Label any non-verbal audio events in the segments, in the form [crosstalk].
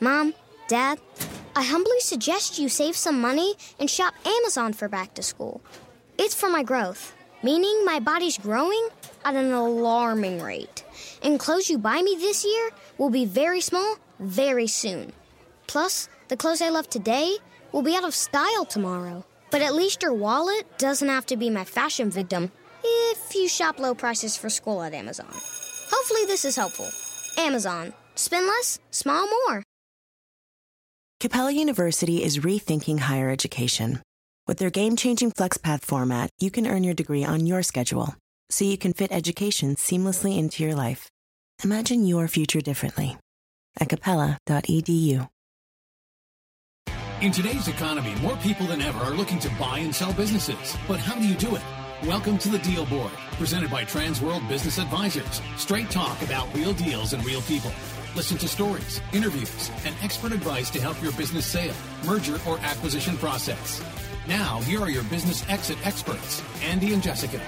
Mom, Dad, I humbly suggest you save some money and shop Amazon for back to school. It's for my growth, meaning my body's growing at an alarming rate. And clothes you buy me this year will be very small very soon. Plus, the clothes I love today will be out of style tomorrow. But at least your wallet doesn't have to be my fashion victim if you shop low prices for school at Amazon. Hopefully, this is helpful. Amazon. Spend less, smile more. Capella University is rethinking higher education. With their game changing FlexPath format, you can earn your degree on your schedule, so you can fit education seamlessly into your life. Imagine your future differently at capella.edu. In today's economy, more people than ever are looking to buy and sell businesses. But how do you do it? Welcome to the Deal Board, presented by Transworld Business Advisors. Straight talk about real deals and real people. Listen to stories, interviews, and expert advice to help your business sale, merger, or acquisition process. Now, here are your business exit experts, Andy and Jessica.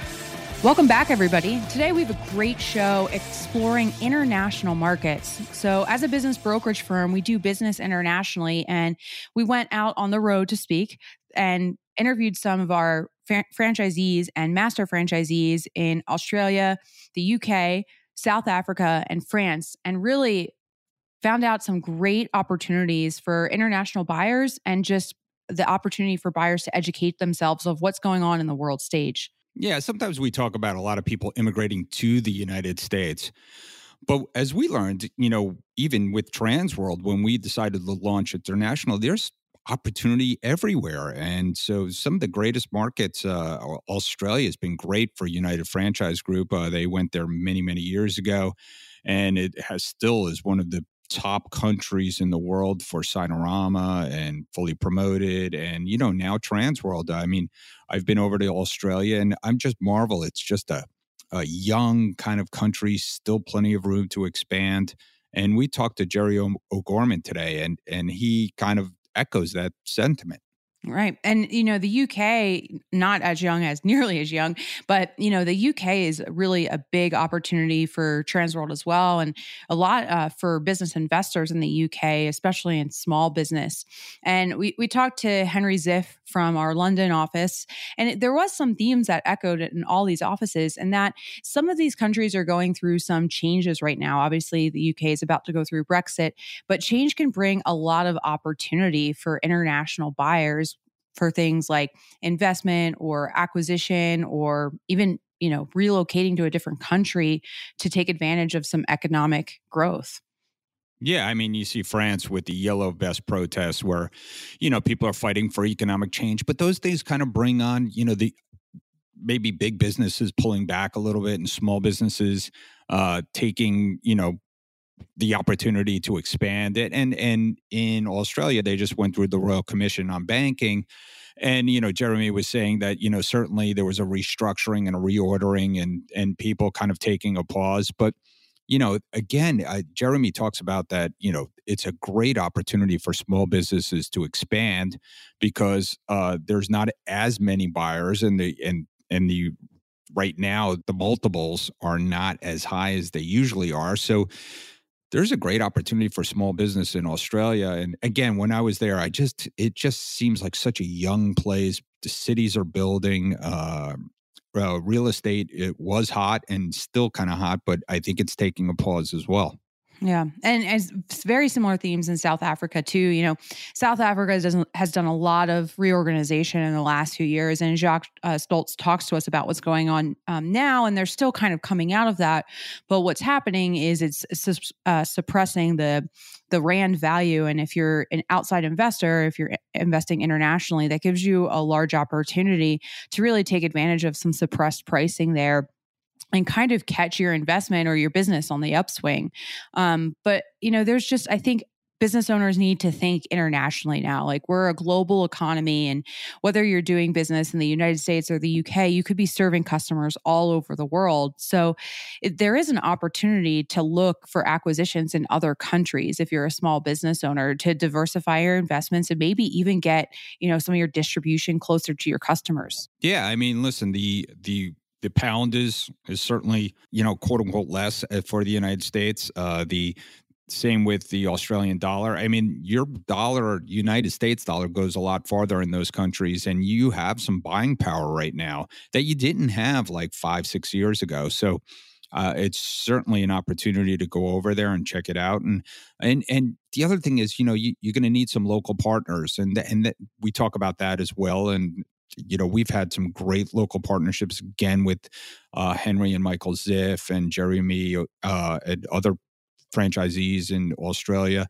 Welcome back, everybody. Today we have a great show exploring international markets. So, as a business brokerage firm, we do business internationally, and we went out on the road to speak and interviewed some of our fr- franchisees and master franchisees in Australia, the UK, South Africa, and France, and really found out some great opportunities for international buyers and just the opportunity for buyers to educate themselves of what's going on in the world stage. Yeah, sometimes we talk about a lot of people immigrating to the United States. But as we learned, you know, even with Transworld, when we decided to launch international, there's opportunity everywhere. And so some of the greatest markets, uh, Australia has been great for United Franchise Group. Uh, they went there many, many years ago. And it has still is one of the top countries in the world for Signarama and fully promoted. And, you know, now Transworld. I mean, I've been over to Australia and I'm just marvel. It's just a, a young kind of country, still plenty of room to expand. And we talked to Jerry O'Gorman today, and and he kind of echoes that sentiment. Right. And, you know, the UK, not as young as [laughs] nearly as young, but, you know, the UK is really a big opportunity for Transworld as well. And a lot uh, for business investors in the UK, especially in small business. And we, we talked to Henry Ziff from our London office, and it, there was some themes that echoed in all these offices, and that some of these countries are going through some changes right now. Obviously, the UK is about to go through Brexit, but change can bring a lot of opportunity for international buyers for things like investment or acquisition or even you know relocating to a different country to take advantage of some economic growth. Yeah, I mean, you see France with the yellow vest protests where, you know, people are fighting for economic change, but those things kind of bring on, you know, the maybe big businesses pulling back a little bit and small businesses uh, taking, you know, the opportunity to expand it. And and in Australia, they just went through the Royal Commission on Banking. And you know, Jeremy was saying that you know certainly there was a restructuring and a reordering, and and people kind of taking a pause. But you know, again, uh, Jeremy talks about that. You know, it's a great opportunity for small businesses to expand because uh, there's not as many buyers, and the and and the right now the multiples are not as high as they usually are. So there's a great opportunity for small business in Australia. And again, when I was there, I just it just seems like such a young place. The cities are building. Uh, uh, real estate it was hot and still kind of hot, but I think it's taking a pause as well. Yeah, and as very similar themes in South Africa too. You know, South Africa has, has done a lot of reorganization in the last few years, and Jacques uh, Stoltz talks to us about what's going on um, now, and they're still kind of coming out of that. But what's happening is it's uh, suppressing the the rand value, and if you're an outside investor, if you're investing internationally, that gives you a large opportunity to really take advantage of some suppressed pricing there and kind of catch your investment or your business on the upswing. Um, but, you know, there's just, I think, business owners need to think internationally now. Like we're a global economy, and whether you're doing business in the United States or the UK, you could be serving customers all over the world. So it, there is an opportunity to look for acquisitions in other countries if you're a small business owner to diversify your investments and maybe even get you know some of your distribution closer to your customers. Yeah, I mean, listen, the the the pound is is certainly you know quote unquote less uh, for the United States. Uh, the same with the Australian dollar. I mean, your dollar, United States dollar, goes a lot farther in those countries, and you have some buying power right now that you didn't have like five, six years ago. So uh, it's certainly an opportunity to go over there and check it out. And and and the other thing is, you know, you, you're going to need some local partners, and and we talk about that as well. And you know, we've had some great local partnerships again with uh, Henry and Michael Ziff and Jeremy uh, and other franchisees in Australia.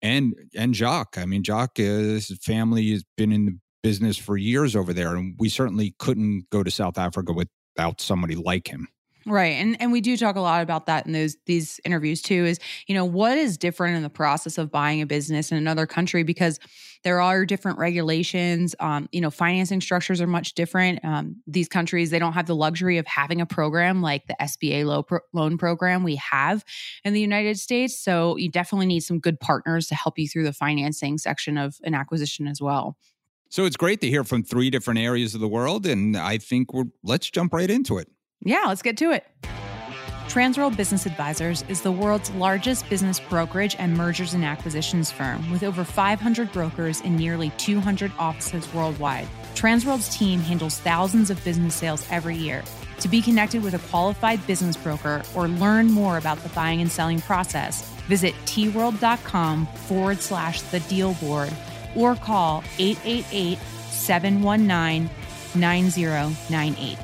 And and Jacques, I mean, Jacques, his family has been in the business for years over there, and we certainly couldn't go to South Africa without somebody like him. Right. And and we do talk a lot about that in those these interviews too is, you know, what is different in the process of buying a business in another country because there are different regulations. Um, you know, financing structures are much different. Um, these countries, they don't have the luxury of having a program like the SBA low pro- loan program we have in the United States. So you definitely need some good partners to help you through the financing section of an acquisition as well. So it's great to hear from three different areas of the world. And I think we're, let's jump right into it. Yeah, let's get to it. Transworld Business Advisors is the world's largest business brokerage and mergers and acquisitions firm with over 500 brokers in nearly 200 offices worldwide. Transworld's team handles thousands of business sales every year. To be connected with a qualified business broker or learn more about the buying and selling process, visit tworld.com forward slash the deal board or call 888 719 9098.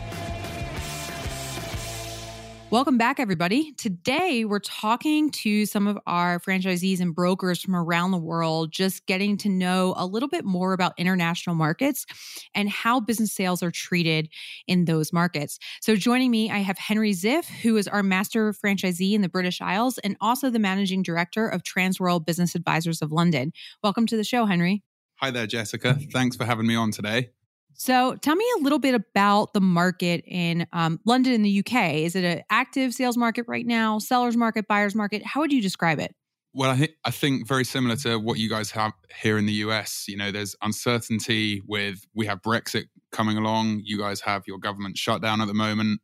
Welcome back, everybody. Today, we're talking to some of our franchisees and brokers from around the world, just getting to know a little bit more about international markets and how business sales are treated in those markets. So, joining me, I have Henry Ziff, who is our master franchisee in the British Isles and also the managing director of Transworld Business Advisors of London. Welcome to the show, Henry. Hi there, Jessica. Thanks for having me on today. So, tell me a little bit about the market in um, London in the UK. Is it an active sales market right now, sellers market, buyers market? How would you describe it? Well, I, th- I think very similar to what you guys have here in the US. You know, there's uncertainty with we have Brexit coming along. You guys have your government shutdown at the moment.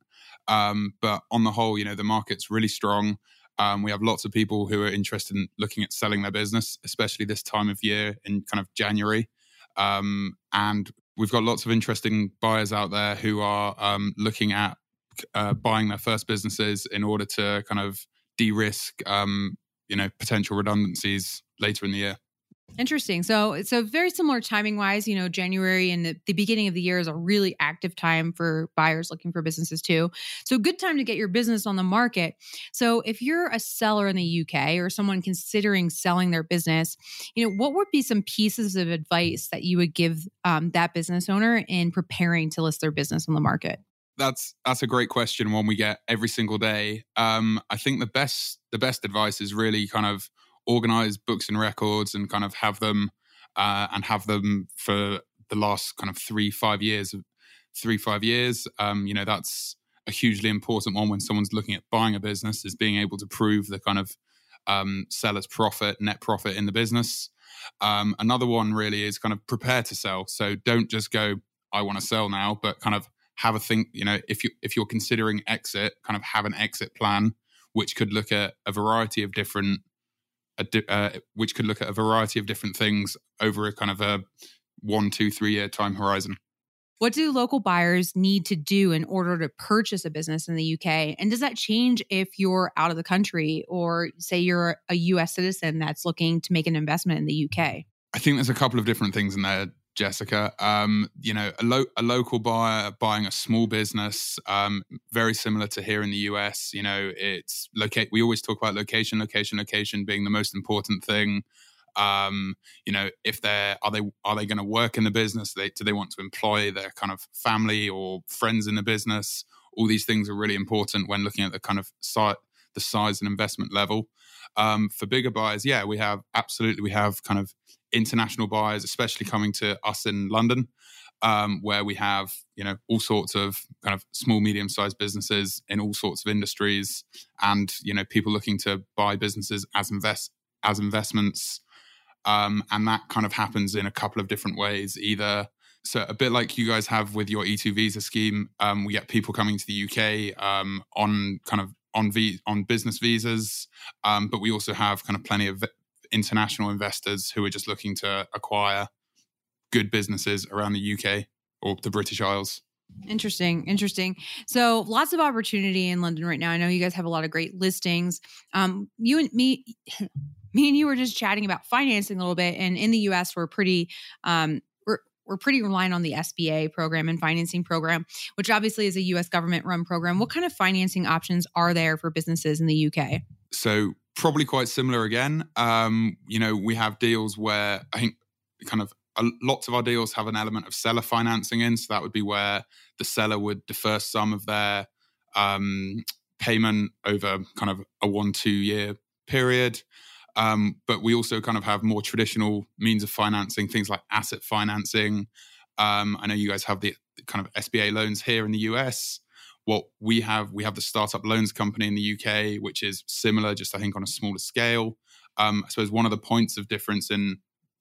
Um, but on the whole, you know, the market's really strong. Um, we have lots of people who are interested in looking at selling their business, especially this time of year in kind of January. Um, and we've got lots of interesting buyers out there who are um, looking at uh, buying their first businesses in order to kind of de-risk, um, you know, potential redundancies later in the year. Interesting. So, so very similar timing wise. You know, January and the, the, beginning of the year is a really active time for buyers looking for businesses too. So, good time to get your business on the market. So, if you're a seller in the UK or someone considering selling their business, you know, what would be some pieces of advice that you would give um, that business owner in preparing to list their business on the market? That's that's a great question. One we get every single day. Um, I think the best the best advice is really kind of organize books and records and kind of have them uh, and have them for the last kind of three five years three five years um, you know that's a hugely important one when someone's looking at buying a business is being able to prove the kind of um, seller's profit net profit in the business. Um, another one really is kind of prepare to sell. So don't just go i want to sell now but kind of have a think you know if you if you're considering exit kind of have an exit plan which could look at a variety of different di- uh, which could look at a variety of different things over a kind of a one, two, three year time horizon. What do local buyers need to do in order to purchase a business in the UK? And does that change if you're out of the country or say you're a US citizen that's looking to make an investment in the UK? I think there's a couple of different things in there, Jessica. Um, you know, a, lo- a, local buyer buying a small business, um, very similar to here in the US. You know, it's locate. We always talk about location, location, location being the most important thing. Um, you know, if they're are they are they going to work in the business? They, do they want to employ their kind of family or friends in the business? All these things are really important when looking at the kind of site, the size and investment level. Um, for bigger buyers, yeah, we have absolutely we have kind of international buyers, especially coming to us in London, um, where we have you know all sorts of kind of small, medium sized businesses in all sorts of industries, and you know people looking to buy businesses as invest as investments, um, and that kind of happens in a couple of different ways. Either so a bit like you guys have with your E2 visa scheme, um, we get people coming to the UK um, on kind of on v- on business visas, um, but we also have kind of plenty of international investors who are just looking to acquire good businesses around the UK or the British Isles. Interesting, interesting. So lots of opportunity in London right now. I know you guys have a lot of great listings. Um, you and me, [laughs] me and you were just chatting about financing a little bit, and in the U.S. we're pretty. Um, we're, we're pretty reliant on the SBA program and financing program, which obviously is a US government run program. What kind of financing options are there for businesses in the UK? So, probably quite similar again. Um, you know, we have deals where I think kind of lots of our deals have an element of seller financing in. So that would be where the seller would defer some of their um, payment over kind of a one, two year period. Um, but we also kind of have more traditional means of financing, things like asset financing. Um, I know you guys have the kind of SBA loans here in the US. What we have, we have the startup loans company in the UK, which is similar, just I think on a smaller scale. Um, I suppose one of the points of difference in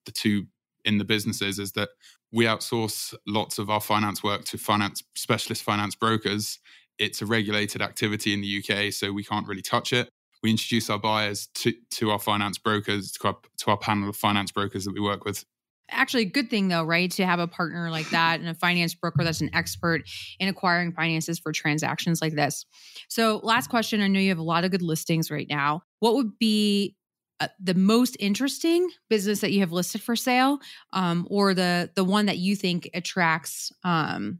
the two in the businesses is that we outsource lots of our finance work to finance specialist finance brokers. It's a regulated activity in the UK, so we can't really touch it. We introduce our buyers to, to our finance brokers, to our, to our panel of finance brokers that we work with actually a good thing though right to have a partner like that and a finance broker that's an expert in acquiring finances for transactions like this. So last question. I know you have a lot of good listings right now. What would be uh, the most interesting business that you have listed for sale um, or the the one that you think attracts um,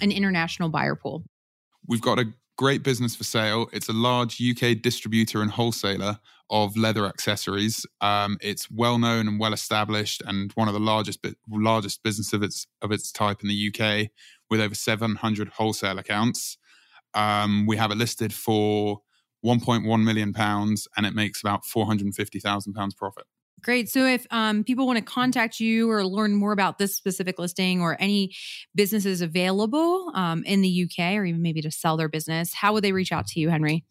an international buyer pool? We've got a great business for sale. It's a large uk distributor and wholesaler of leather accessories. Um, it's well known and well established and one of the largest largest business of its of its type in the uk with over 700 wholesale accounts. Um, we have it listed for 1.1 million pounds and it makes about 450,000 pounds profit. Great. So if um, people want to contact you or learn more about this specific listing or any businesses available um, in the UK or even maybe to sell their business, how would they reach out to you, Henry?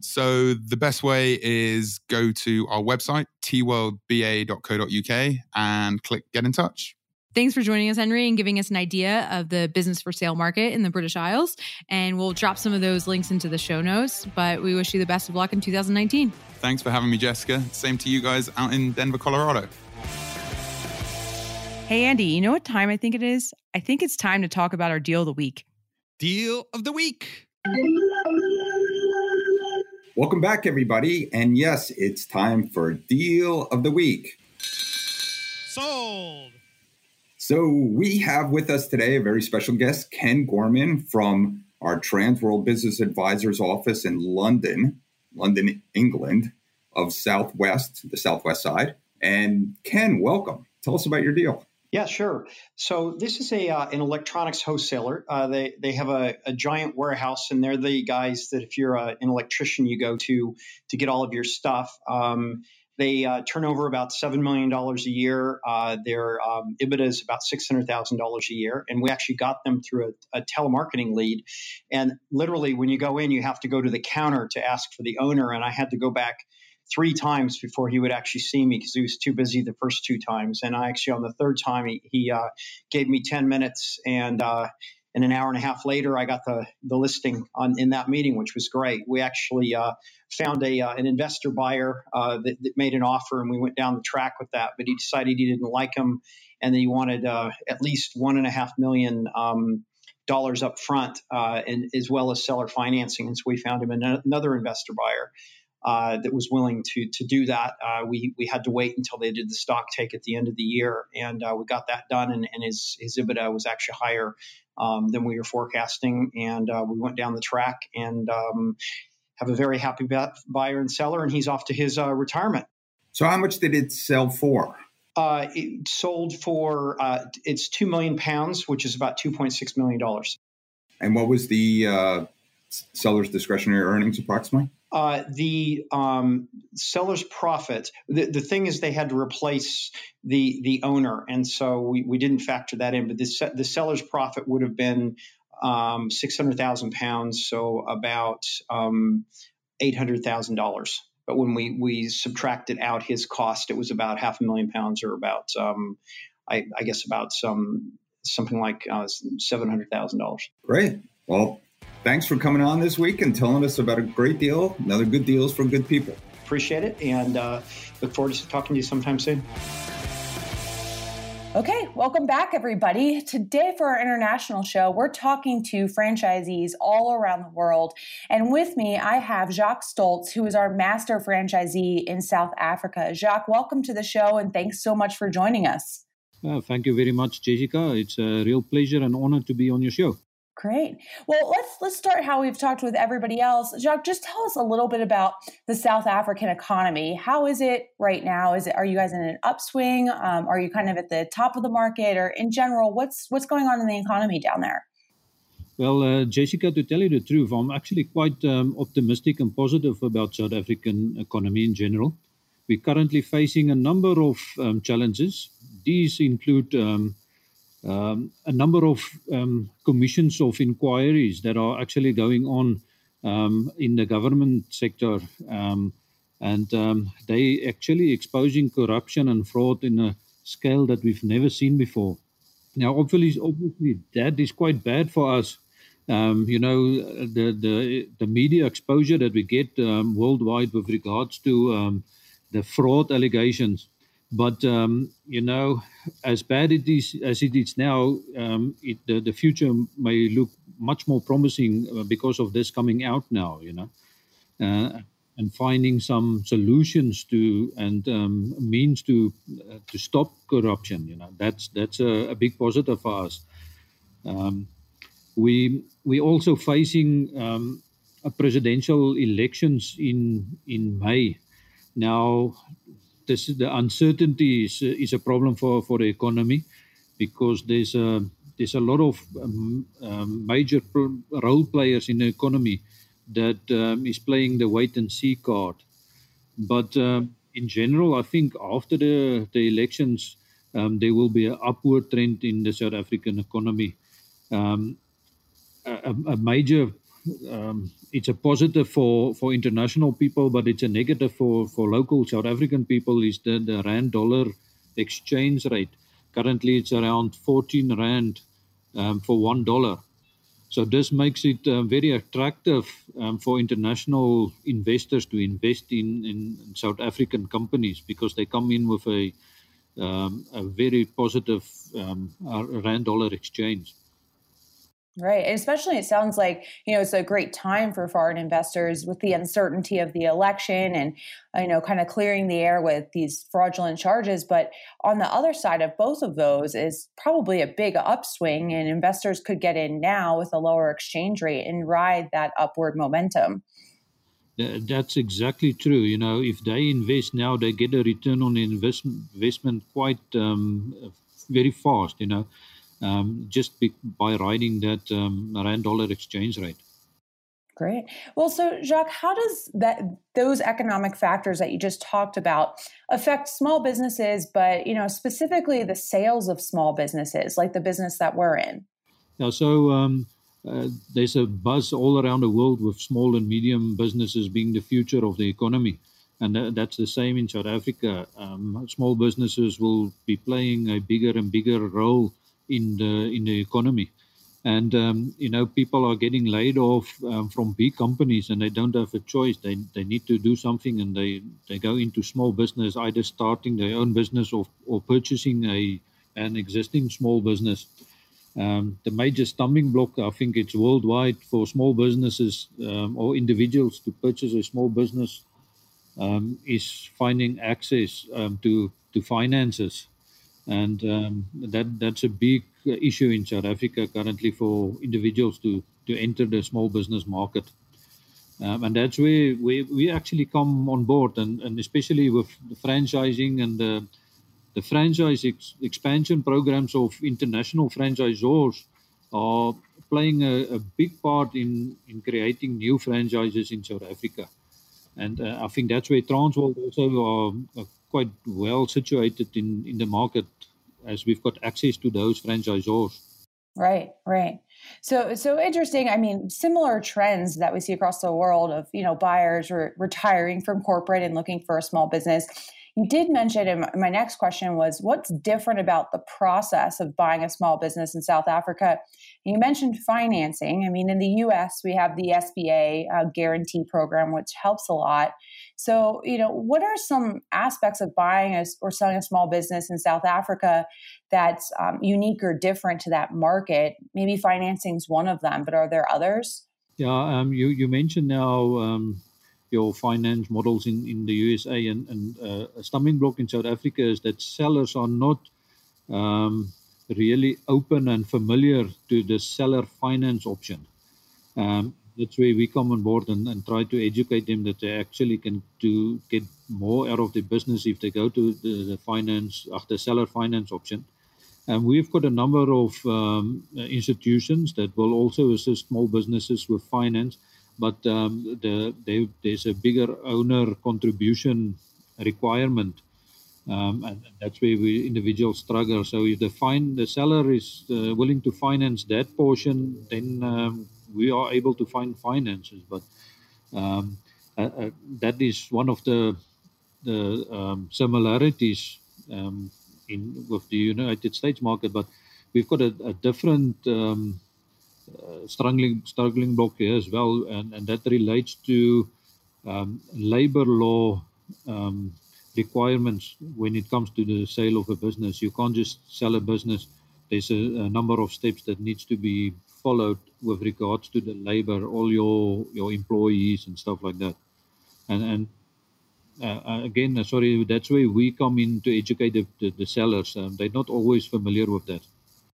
So the best way is go to our website, tworldba.co.uk and click get in touch. Thanks for joining us, Henry, and giving us an idea of the business for sale market in the British Isles. And we'll drop some of those links into the show notes. But we wish you the best of luck in 2019. Thanks for having me, Jessica. Same to you guys out in Denver, Colorado. Hey, Andy, you know what time I think it is? I think it's time to talk about our deal of the week. Deal of the week. Welcome back, everybody. And yes, it's time for Deal of the Week. Sold. So we have with us today a very special guest, Ken Gorman from our Transworld Business Advisors office in London, London, England, of Southwest, the Southwest side. And Ken, welcome. Tell us about your deal. Yeah, sure. So this is a uh, an electronics wholesaler. Uh, they they have a, a, giant warehouse, and they're the guys that if you're a, an electrician, you go to to get all of your stuff. Um, they uh, turn over about $7 million a year. Uh, their um, EBITDA is about $600,000 a year. And we actually got them through a, a, telemarketing lead. And literally, when you go in, you have to go to the counter to ask for the owner. And I had to go back three times before he would actually see me because he was too busy the first two times. And I actually, on the third time, he, he uh, gave me 10 minutes and uh, and an hour and a half later, I got the, the listing on in that meeting, which was great. We actually uh, found a uh, an investor buyer uh, that, that, made an offer, and we went down the track with that. But he decided he didn't like him, and that he wanted uh, at least one and a half million. Um, dollars up front, uh, and as well as seller financing. And so we found him another investor buyer. Uh, that was willing to to do that. Uh, we we had to wait until they did the stock take at the end of the year, and uh, we got that done. And, and his his EBITDA was actually higher um, than we were forecasting. And uh, we went down the track and um, have a very happy buyer and seller, and he's off to his uh, retirement. So, how much did it sell for? Uh, it sold for uh, it's two million pounds, which is about two point six million dollars. And what was the uh, seller's discretionary earnings approximately? Uh, the um, seller's profit. The, the thing is, they had to replace the the owner, and so we, we didn't factor that in. But the the seller's profit would have been um, six hundred thousand pounds, so about um, eight hundred thousand dollars. But when we we subtracted out his cost, it was about half a million pounds, or about um, I, I, guess about some something like uh, seven hundred thousand dollars. Great. Well, thanks for coming on this week and telling us about a great deal. Another good deals for good people. Appreciate it, and uh, look forward to talking to you sometime soon. Okay, welcome back, everybody. Today, for our international show, we're talking to franchisees all around the world. And with me, I have Jacques Stoltz, who is our master franchisee in South Africa. Jacques, welcome to the show, and thanks so much for joining us. Uh, thank you very much, Jessica. It's a real pleasure and honor to be on your show. Great. Well, let's let's start how we've talked with everybody else. Jacques, just tell us a little bit about the South African economy. How is it right now? Is it are you guys in an upswing? Um, are you kind of at the top of the market, or in general, what's what's going on in the economy down there? Well, uh, Jessica, to tell you the truth, I'm actually quite um, optimistic and positive about South African economy in general. We're currently facing a number of um, challenges. These include um, a number of um, commissions of inquiries that are actually going on um, in the government sector. Um, and um, they actually exposing corruption and fraud in a scale that we've never seen before. Now, obviously, obviously that is quite bad for us. Um, you know, the, the the media exposure that we get worldwide with regards to the fraud allegations but um, you know, as bad it is as it is now, um, it, the, the future may look much more promising uh, because of this coming out now. You know, uh, and finding some solutions to and um, means to uh, to stop corruption. You know, that's that's a, a big positive for us. Um, we we also facing um, presidential elections in in May. Now, this the uncertainty is is a problem for for the economy because there's a there's a lot of um, um, major role players in the economy that um, is playing the wait and see card. But um, in general, I think after the the elections, um, there will be an upward trend in the South African economy. Um, a, a, major um, it's a positive for, for international people, but it's a negative for, for local South African people is the, the rand dollar exchange rate. Currently, it's around 14 rand um, for one dollar. So this makes it uh, very attractive um, for international investors to invest in, in South African companies because they come in with a, um, a very positive um, rand dollar exchange. Right. And especially, it sounds like, you know, it's a great time for foreign investors with the uncertainty of the election and, uh, you know, kind of clearing the air with these fraudulent charges. But on the other side of both of those is probably a big upswing, and investors could get in now with a lower exchange rate and ride that upward momentum. That's exactly true. You know, if they invest now, they get a return on investment, quite um, very fast, you know um, just be, by riding that um, rand dollar exchange rate. Great. Well, so Jacques, how does that those economic factors that you just talked about affect small businesses, but you know specifically the sales of small businesses, like the business that we're in? Yeah. So um, uh, there's a buzz all around the world with small and medium businesses being the future of the economy, and that, that's the same in South Africa. Um, small businesses will be playing a bigger and bigger role in the in the economy. And um, you know, people are getting laid off um, from big companies, and they don't have a choice. They they need to do something, and they they go into small business, either starting their own business or or purchasing a an existing small business. Um, the major stumbling block, I think, it's worldwide for small businesses um, or individuals to purchase a small business um, is finding access um, to to finances and um, that that's a big issue in South Africa currently for individuals to to enter the small business market. Um, and that's where we, we actually come on board, and, and especially with the franchising and the, the franchise ex- expansion programs of international franchisors are playing a, a, big part in, in creating new franchises in South Africa. And uh, I think that's where Transworld also are, are quite well situated in, in the market as we've got access to those franchisors. Right, right. So, so interesting. I mean, similar trends that we see across the world of you know buyers re- retiring from corporate and looking for a small business. You did mention, and my next question was, what's different about the process of buying a small business in South Africa? You mentioned financing. I mean, in the U.S., we have the SBA uh, guarantee program, which helps a lot. So, you know, what are some aspects of buying a, or selling a small business in South Africa that's um, unique or different to that market? Maybe financing is one of them, but are there others? Yeah, um, you you mentioned now um, your finance models in, in the USA and, and uh, a stumbling block in South Africa is that sellers are not um, really open and familiar to the seller finance option. Um, that's where we come on board and, and try to educate them that they actually can do get more out of the business if they go to the, the finance, uh, the seller finance option. And we've got a number of um, institutions that will also assist small businesses with finance, but um, the, they, there's a bigger owner contribution requirement. Um, and that's where we individuals struggle. So if the fine the seller is uh, willing to finance that portion, then um, we are able to find finances. But um, uh, uh, that is one of the the um, similarities um, in with the United States market, but we've got a, a different struggling struggling block here as well, and, and that relates to um, labor law um, requirements when it comes to the sale of a business. You can't just sell a business. There's a, a number of steps that needs to be followed with regards to the labor, all your your employees and stuff like that. And and uh, uh, again, uh, sorry, that's where we come in to educate the, the, the sellers. Um, they're not always familiar with that.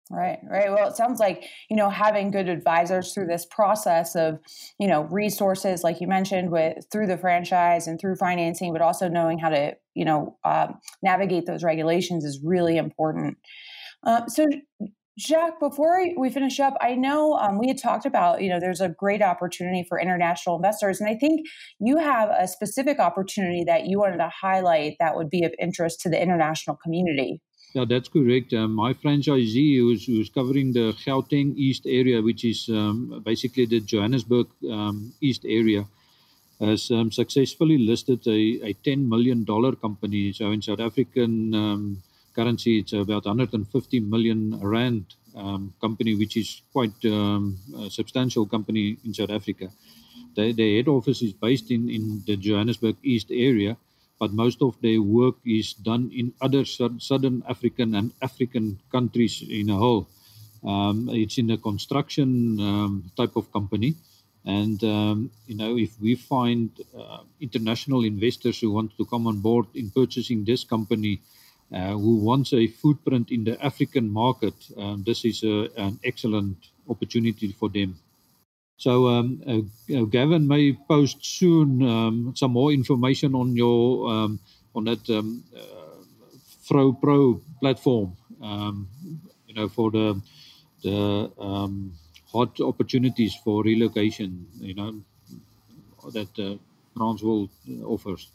Right, right. Well, it sounds like, you know, having good advisors through this process of, you know, resources, like you mentioned, with through the franchise and through financing, but also knowing how to, you know, um, navigate those regulations is really important. Uh, so, Jack, before we finish up, I know um, we had talked about, you know, there's a great opportunity for international investors. And I think you have a specific opportunity that you wanted to highlight that would be of interest to the international community. Yeah, that's correct. Um, my franchisee, who's, who's covering the Gauteng East area, which is um, basically the Johannesburg um, East area, has um, successfully listed a, a $10 million company. So in South African um, currency, it's about 150 million rand um, company, which is quite a substantial company in South Africa. The, their head office is based in, in the Johannesburg East area, but most of their work is done in other southern African and African countries in a whole. Um, it's in a construction um, type of company. And, um, you know, if we find uh, international investors who want to come on board in purchasing this company, uh, who wants a footprint in the African market, um, this is a, an excellent opportunity for them. So, um, uh, uh, Gavin may post soon um, some more information on your um, on that um, uh, Fro Pro platform. Um, you know, for the the um, hot opportunities for relocation. You know that uh, Transworld offers.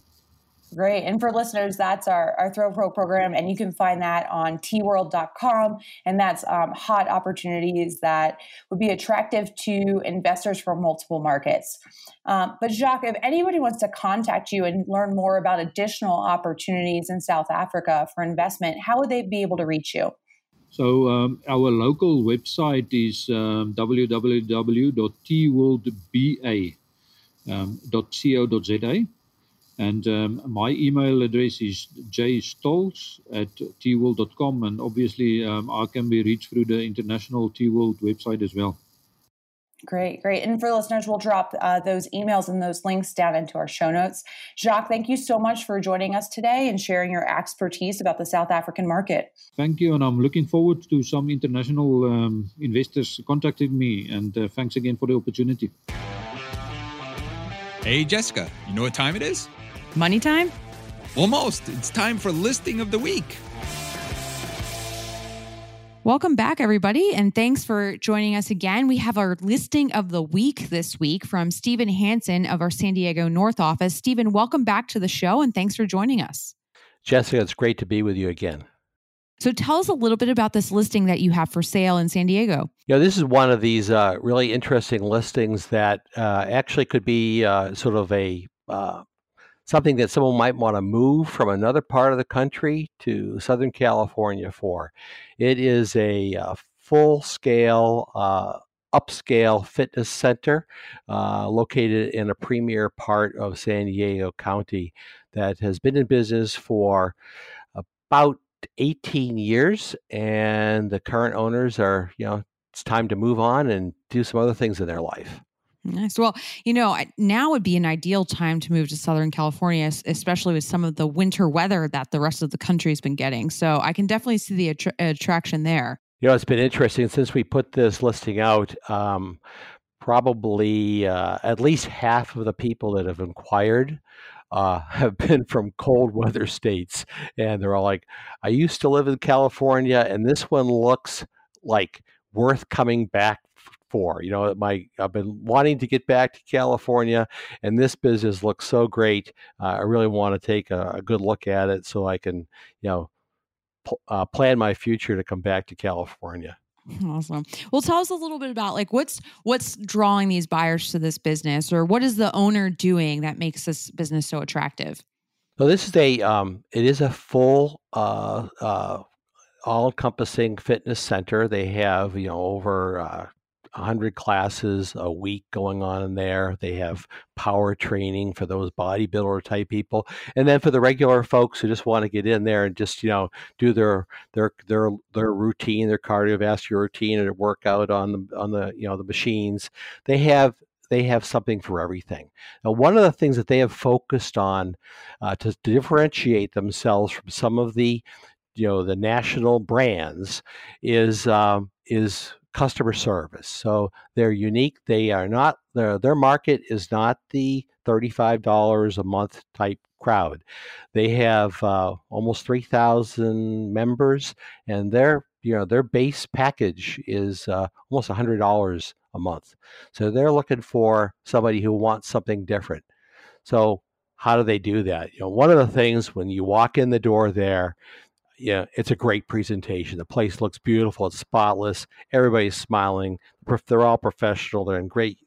Great. And for listeners, that's our, our Throw Pro program. And you can find that on tworld.com. And that's um, hot opportunities that would be attractive to investors from multiple markets. Um, but Jacques, if anybody wants to contact you and learn more about additional opportunities in South Africa for investment, how would they be able to reach you? So um, our local website is um, www.twworldba.co.za. And um, my email address is jstolz at tworld.com. And obviously, um, I can be reached through the international T-World website as well. Great, great. And for listeners, we'll drop uh, those emails and those links down into our show notes. Jacques, thank you so much for joining us today and sharing your expertise about the South African market. Thank you. And I'm looking forward to some international um, investors contacting me. And uh, thanks again for the opportunity. Hey, Jessica, you know what time it is? Money time? Almost. It's time for listing of the week. Welcome back, everybody, and thanks for joining us again. We have our listing of the week this week from Stephen Hansen of our San Diego North office. Stephen, welcome back to the show and thanks for joining us. Jessica, it's great to be with you again. So tell us a little bit about this listing that you have for sale in San Diego. Yeah, this is one of these uh, really interesting listings that uh, actually could be uh, sort of a uh, something that someone might want to move from another part of the country to Southern California for. It is a, a full scale, uh, upscale fitness center uh, located in a premier part of San Diego County that has been in business for about 18 years. And the current owners are, you know, it's time to move on and do some other things in their life. Nice. Well, you know, now would be an ideal time to move to Southern California, especially with some of the winter weather that the rest of the country has been getting. So I can definitely see the attra- attraction there. You know, it's been interesting since we put this listing out. Um, probably uh, at least half of the people that have inquired uh, [laughs] have been from cold weather states, and they're all like, "I used to live in California, and this one looks like worth coming back for. You know, my I've been wanting to get back to California, and this business looks so great. Uh, I really want to take a, a, good look at it so I can, you know, pl- uh, plan my future to come back to California. Awesome. Well, tell us a little bit about like what's what's drawing these buyers to this business, or what is the owner doing that makes this business so attractive? So this is a um, it is a full uh, uh, all encompassing fitness center. They have, you know, over uh, 100 classes a week going on in there. They have power training for those bodybuilder type people. And then for the regular folks who just want to get in there and just, you know, do their their their their routine, their cardiovascular routine and work out on the on the, you know, the machines. They have they have something for everything. Now, one of the things that they have focused on uh, to, to differentiate themselves from some of the you know the national brands is um, is customer service. So they're unique. They are not their their market is not the thirty five dollars a month type crowd. They have uh, almost three thousand members, and their you know their base package is uh, almost hundred dollars a month. So they're looking for somebody who wants something different. So how do they do that? You know, one of the things when you walk in the door there, yeah, it's a great presentation. The place looks beautiful. It's spotless. Everybody's smiling. They're all professional. They're in great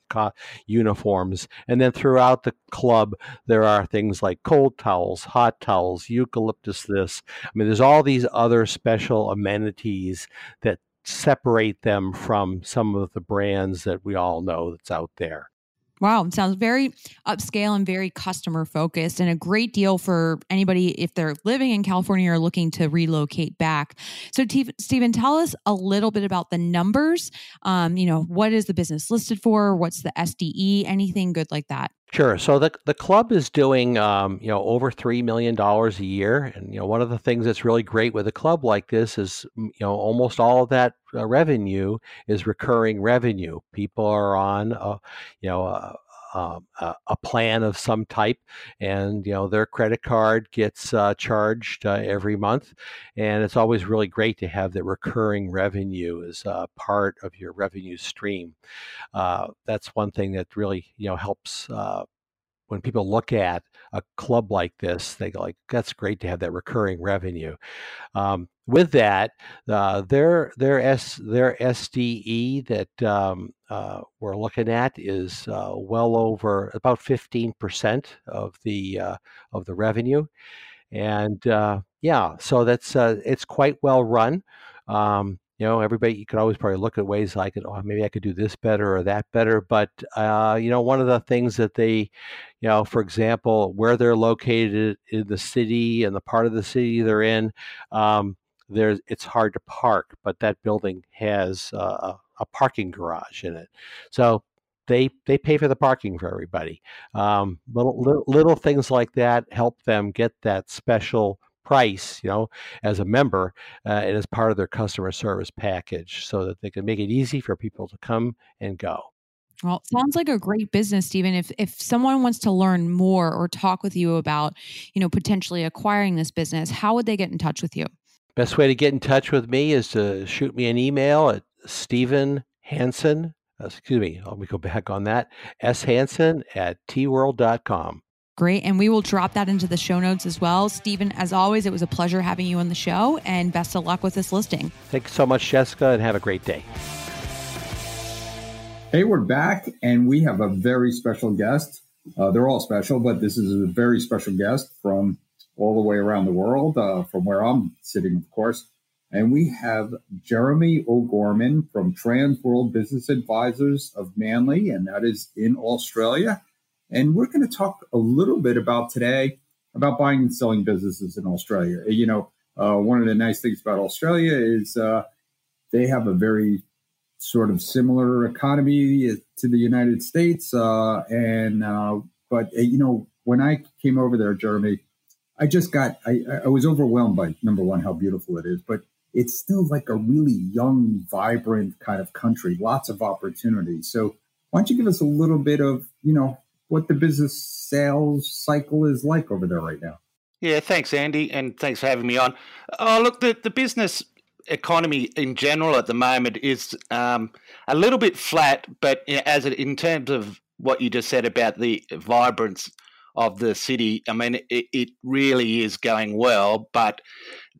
uniforms. And then throughout the club, there are things like cold towels, hot towels, eucalyptus this. I mean, there's all these other special amenities that separate them from some of the brands that we all know that's out there. Wow, sounds very upscale and very customer focused, and a great deal for anybody if they're living in California or looking to relocate back. So, Stephen, tell us a little bit about the numbers. Um, you know, what is the business listed for? What's the SDE? Anything good like that? Sure. So the the club is doing um, you know over three million dollars a year, and you know one of the things that's really great with a club like this is you know almost all of that uh, revenue is recurring revenue. People are on a, you know a, a, a, plan of some type, and you know their credit card gets uh, charged uh, every month, and it's always really great to have that recurring revenue as part of your revenue stream. Uh, that's one thing that really you know helps uh, when people look at a club like this, they go like, "That's great to have that recurring revenue." Um, with that, uh, their their S their SDE that um, uh, we're looking at is uh, well over about fifteen percent of the uh, of the revenue, and uh, yeah, so that's uh, it's quite well run. Um, you know, everybody, you could always probably look at ways I could, oh, maybe I could do this better or that better. But, uh, you know, one of the things that they, you know, for example, where they're located in the city and the part of the city they're in, um, there's, it's hard to park, but that building has uh, a parking garage in it. So they they pay for the parking for everybody. Um, little, little little things like that help them get that special price, you know, as a member uh, and as part of their customer service package so that they can make it easy for people to come and go. Well, sounds like a great business, Stephen. If if someone wants to learn more or talk with you about, you know, potentially acquiring this business, how would they get in touch with you? Best way to get in touch with me is to shoot me an email at Stephen Hansen. Uh, excuse me, let me go back on that. S Hansen at tworld.com. Great. And we will drop that into the show notes as well. Stephen, as always, it was a pleasure having you on the show and best of luck with this listing. Thanks so much, Jessica, and have a great day. Hey, we're back and we have a very special guest. Uh, they're all special, but this is a very special guest from all the way around the world, uh, from where I'm sitting, of course. And we have Jeremy O'Gorman from Trans World Business Advisors of Manly, and that is in Australia. And we're going to talk a little bit about today about buying and selling businesses in Australia. You know, uh, one of the nice things about Australia is uh, they have a very sort of similar economy to the United States. Uh, and uh, but uh, you know, when I came over there, Jeremy, I just got I, I was overwhelmed by number one how beautiful it is, but it's still like a really young, vibrant kind of country, lots of opportunities. So why don't you give us a little bit of you know what the business sales cycle is like over there right now? Yeah, thanks, Andy, and thanks for having me on. Oh, look, the, the business economy in general at the moment is um, a little bit flat, but as it, in terms of what you just said about the vibrance of the city, I mean, it, it really is going well. But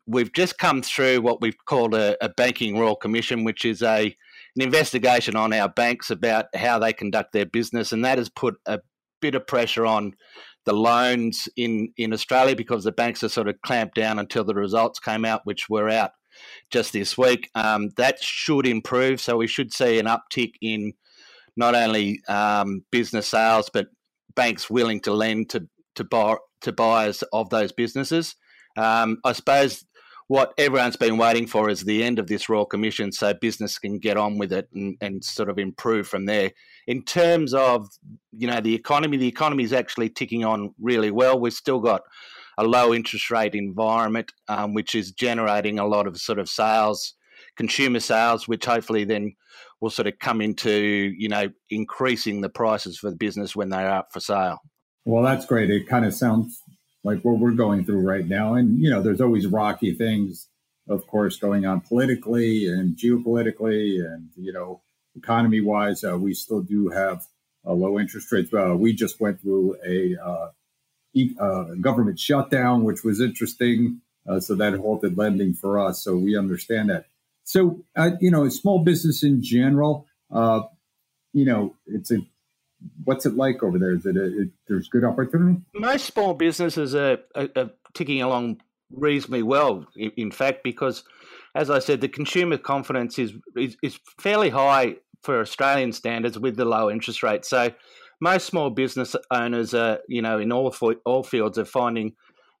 we've just come through what we've called a, a banking royal commission, which is a an investigation on our banks about how they conduct their business, and that has put a bit of pressure on the loans in in Australia because the banks are sort of clamped down until the results came out, which were out just this week. Um, that should improve. So we should see an uptick in not only um, business sales, but banks willing to lend to to, buy, to buyers of those businesses. Um, I suppose what everyone's been waiting for is the end of this Royal Commission so business can get on with it and, and sort of improve from there. In terms of, you know, the economy, the economy is actually ticking on really well. We've still got a low interest rate environment, um, which is generating a lot of sort of sales, consumer sales, which hopefully then will sort of come into you know increasing the prices for the business when they're up for sale. Well, that's great. It kind of sounds like what we're going through right now, and you know, there's always rocky things, of course, going on politically and geopolitically, and you know, economy wise, uh, we still do have uh, low interest rates. Uh, we just went through a uh, uh, government shutdown, which was interesting. Uh, so that halted lending for us. So we understand that. So, you know, small business in general, you know, it's a, what's it like over there? Is it, a, it there's good opportunity? Most small businesses are, are, are ticking along reasonably well, in, fact, because as I said, the consumer confidence is, is, is fairly high for Australian standards with the low interest rate. So most small business owners are, you know, in all all fields are finding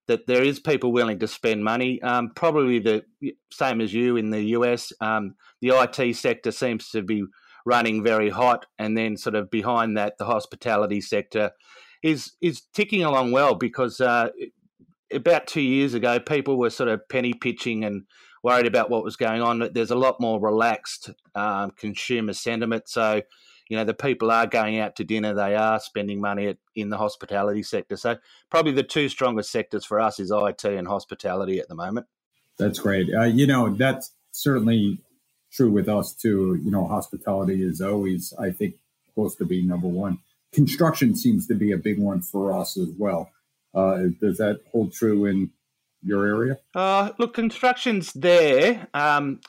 that there is people willing to spend money. Um, probably the same as you in the US. Um, the IT sector seems to be running very hot, and then sort of behind that, the hospitality sector is is ticking along well because uh, about two years ago, people were sort of penny pitching and worried about what was going on. There's a lot more relaxed um, consumer sentiment, so you know the people are going out to dinner. They are spending money at, in the hospitality sector. So probably the two strongest sectors for us is it and hospitality at the moment. That's great. Uh, you know that's certainly true with us too you know hospitality is always i think close to being number one construction seems to be a big one for us as well uh, does that hold true in your area uh, look construction's there um,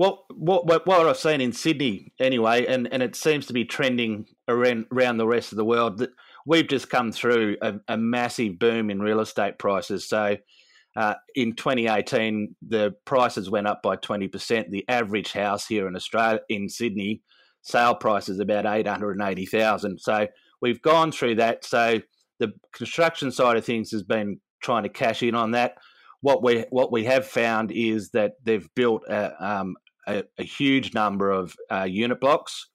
what what what I've seen in Sydney anyway, and, and it seems to be trending around around the rest of the world. That we've just come through a, a massive boom in real estate prices. So uh, in 2018, the prices went up by 20%. The average house here in Australia, in Sydney, sale price is about 880,000. So we've gone through that. So the construction side of things has been trying to cash in on that. What we what we have found is that they've built a, um, a, a huge number of uh, unit blocks,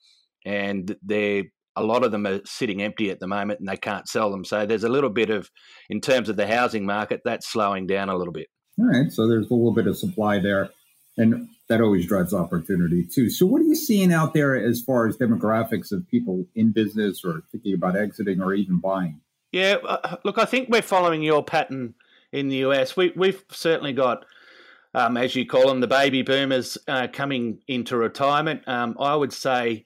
and they're a lot of them are sitting empty at the moment, and they can't sell them. So there's a little bit of, in terms of the housing market, that's slowing down a little bit. All right, so there's a little bit of supply there, and that always drives opportunity too. So, what are you seeing out there as far as demographics of people in business or thinking about exiting or even buying? Yeah, uh, look, I think we're following your pattern in the US. We, we've certainly got um, as you call them, the baby boomers uh, coming into retirement. Um, I would say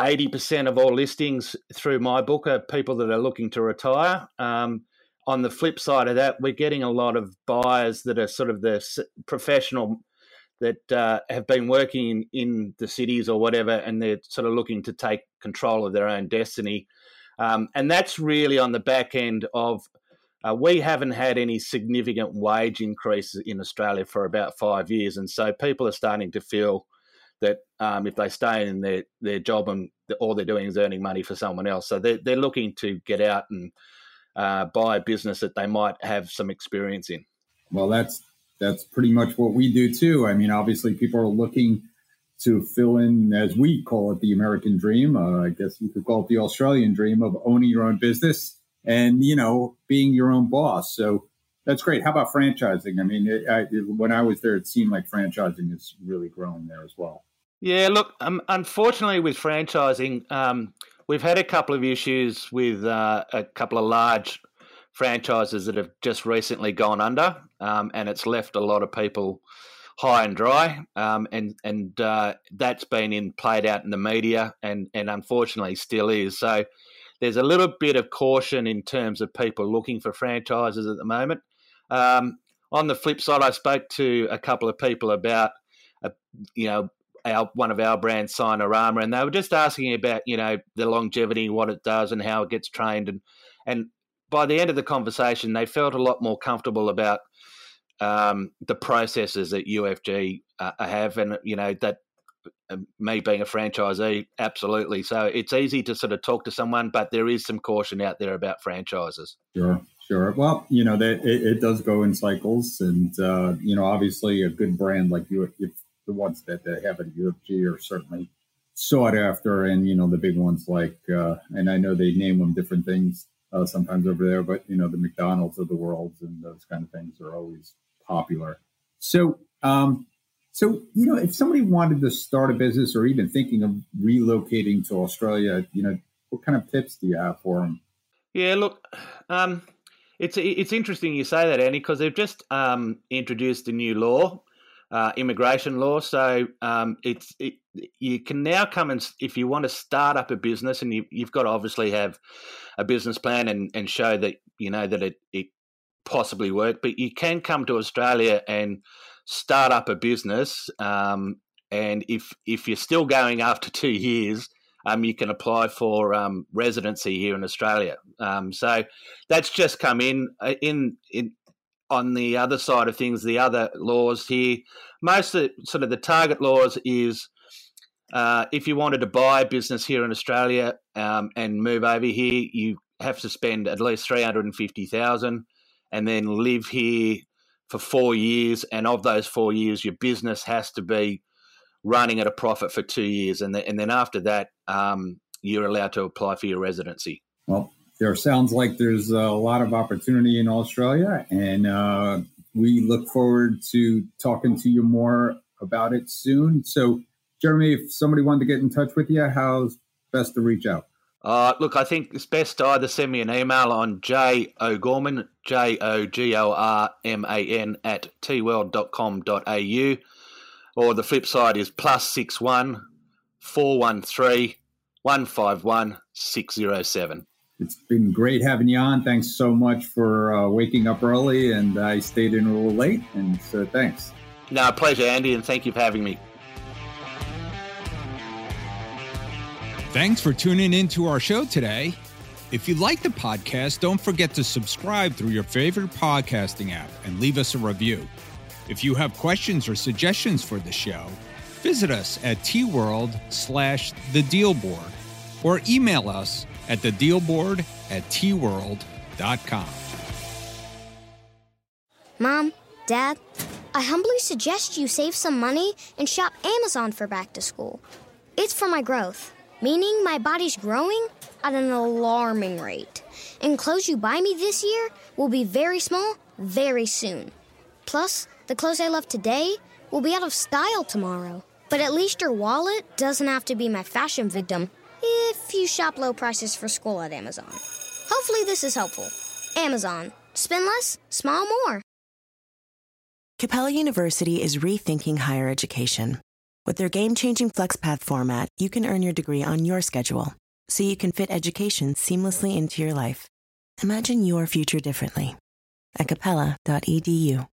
80% of all listings through my book are people that are looking to retire. Um, on the flip side of that, we're getting a lot of buyers that are sort of the professional that uh, have been working in, in, the cities or whatever, and they're sort of looking to take control of their own destiny. Um, and that's really on the back end of uh, we haven't had any significant wage increases in Australia for about five years. And so people are starting to feel that um, if they stay in their, their job and all they're doing is earning money for someone else. So they're, they're looking to get out and uh, buy a business that they might have some experience in. Well, that's that's pretty much what we do too. I mean, obviously, people are looking to fill in, as we call it, the American dream. Uh, I guess you could call it the Australian dream of owning your own business and you know being your own boss. So that's great. How about franchising? I mean, it, I, it, when I was there, it seemed like franchising is really growing there as well. Yeah, look, um, unfortunately, with franchising, um, we've had a couple of issues with uh, a couple of large franchises that have just recently gone under, um, and it's left a lot of people high and dry, um, and and uh, that's been in played out in the media, and and unfortunately still is. So there's a little bit of caution in terms of people looking for franchises at the moment. Um, on the flip side, I spoke to a couple of people about, uh, you know, our one of our brands, Signarama, and they were just asking about, you know, the longevity, what it does, and how it gets trained, and and by the end of the conversation, they felt a lot more comfortable about um, the processes that UFG uh, have, and you know that uh, me being a franchisee, absolutely. So it's easy to sort of talk to someone, but there is some caution out there about franchises. Sure, sure. Well, you know that it, it, does go in cycles, and uh, you know, obviously, a good brand like you, if the ones that, that have at UFG are certainly sought after, and you know, the big ones like, uh, and I know they name them different things uh, sometimes over there, but you know, the McDonald's of the world and those kind of things are always popular. So, um, so you know, if somebody wanted to start a business or even thinking of relocating to Australia, you know, what kind of tips do you have for them? Yeah, look, um, it's it's interesting you say that, Annie, because they've just um, introduced a new law, uh, immigration law. So um, it's it, you can now come and if you want to start up a business, and you, have got to obviously have a business plan and, and show that you know that it, it possibly work. But you can come to Australia and start up a business, um, and if if you're still going after [laughs] two years, um, you can apply for um, residency here in Australia. Um, so that's just come in uh, in in on the other side of things. The other laws here, most of the, sort of the target laws is. Uh, if you wanted to buy a business here in Australia um, and move over here, you have to spend at least three hundred and fifty thousand, and then live here for four years, and of those four years, your business has to be running at a profit for two years, and then, and then after that, um, you're allowed to apply for your residency. Well, there sounds like there's a lot of opportunity in Australia, and uh, we look forward to talking to you more about it soon. So, Jeremy, if somebody wanted to get in touch with you, how's best to reach out? Uh, look, I think it's best to either send me an email on J O'Gorman, J O G O R M A N, at tworld.com.au, or the flip side is plus six one four one three one five one six zero seven. It's been great having you on. Thanks so much for uh, waking up early, and I stayed in a little late, and so thanks. No, pleasure, Andy, and thank you for having me. Thanks for tuning in to our show today. If you like the podcast, don't forget to subscribe through your favorite podcasting app and leave us a review. If you have questions or suggestions for the show, visit us at tworld slash the deal board or email us at the deal board at tworld.com. Mom, Dad, I humbly suggest you save some money and shop Amazon for back to school. It's for my growth meaning my body's growing at an alarming rate. And clothes you buy me this year will be very small very soon. Plus, the clothes I love today will be out of style tomorrow. But at least your wallet doesn't have to be my fashion victim if you shop low prices for school at Amazon. Hopefully, this is helpful. Amazon. Spend less, smile more. Capella University is rethinking higher education. With their game changing FlexPath format, you can earn your degree on your schedule, so you can fit education seamlessly into your life. Imagine your future differently at capella.edu.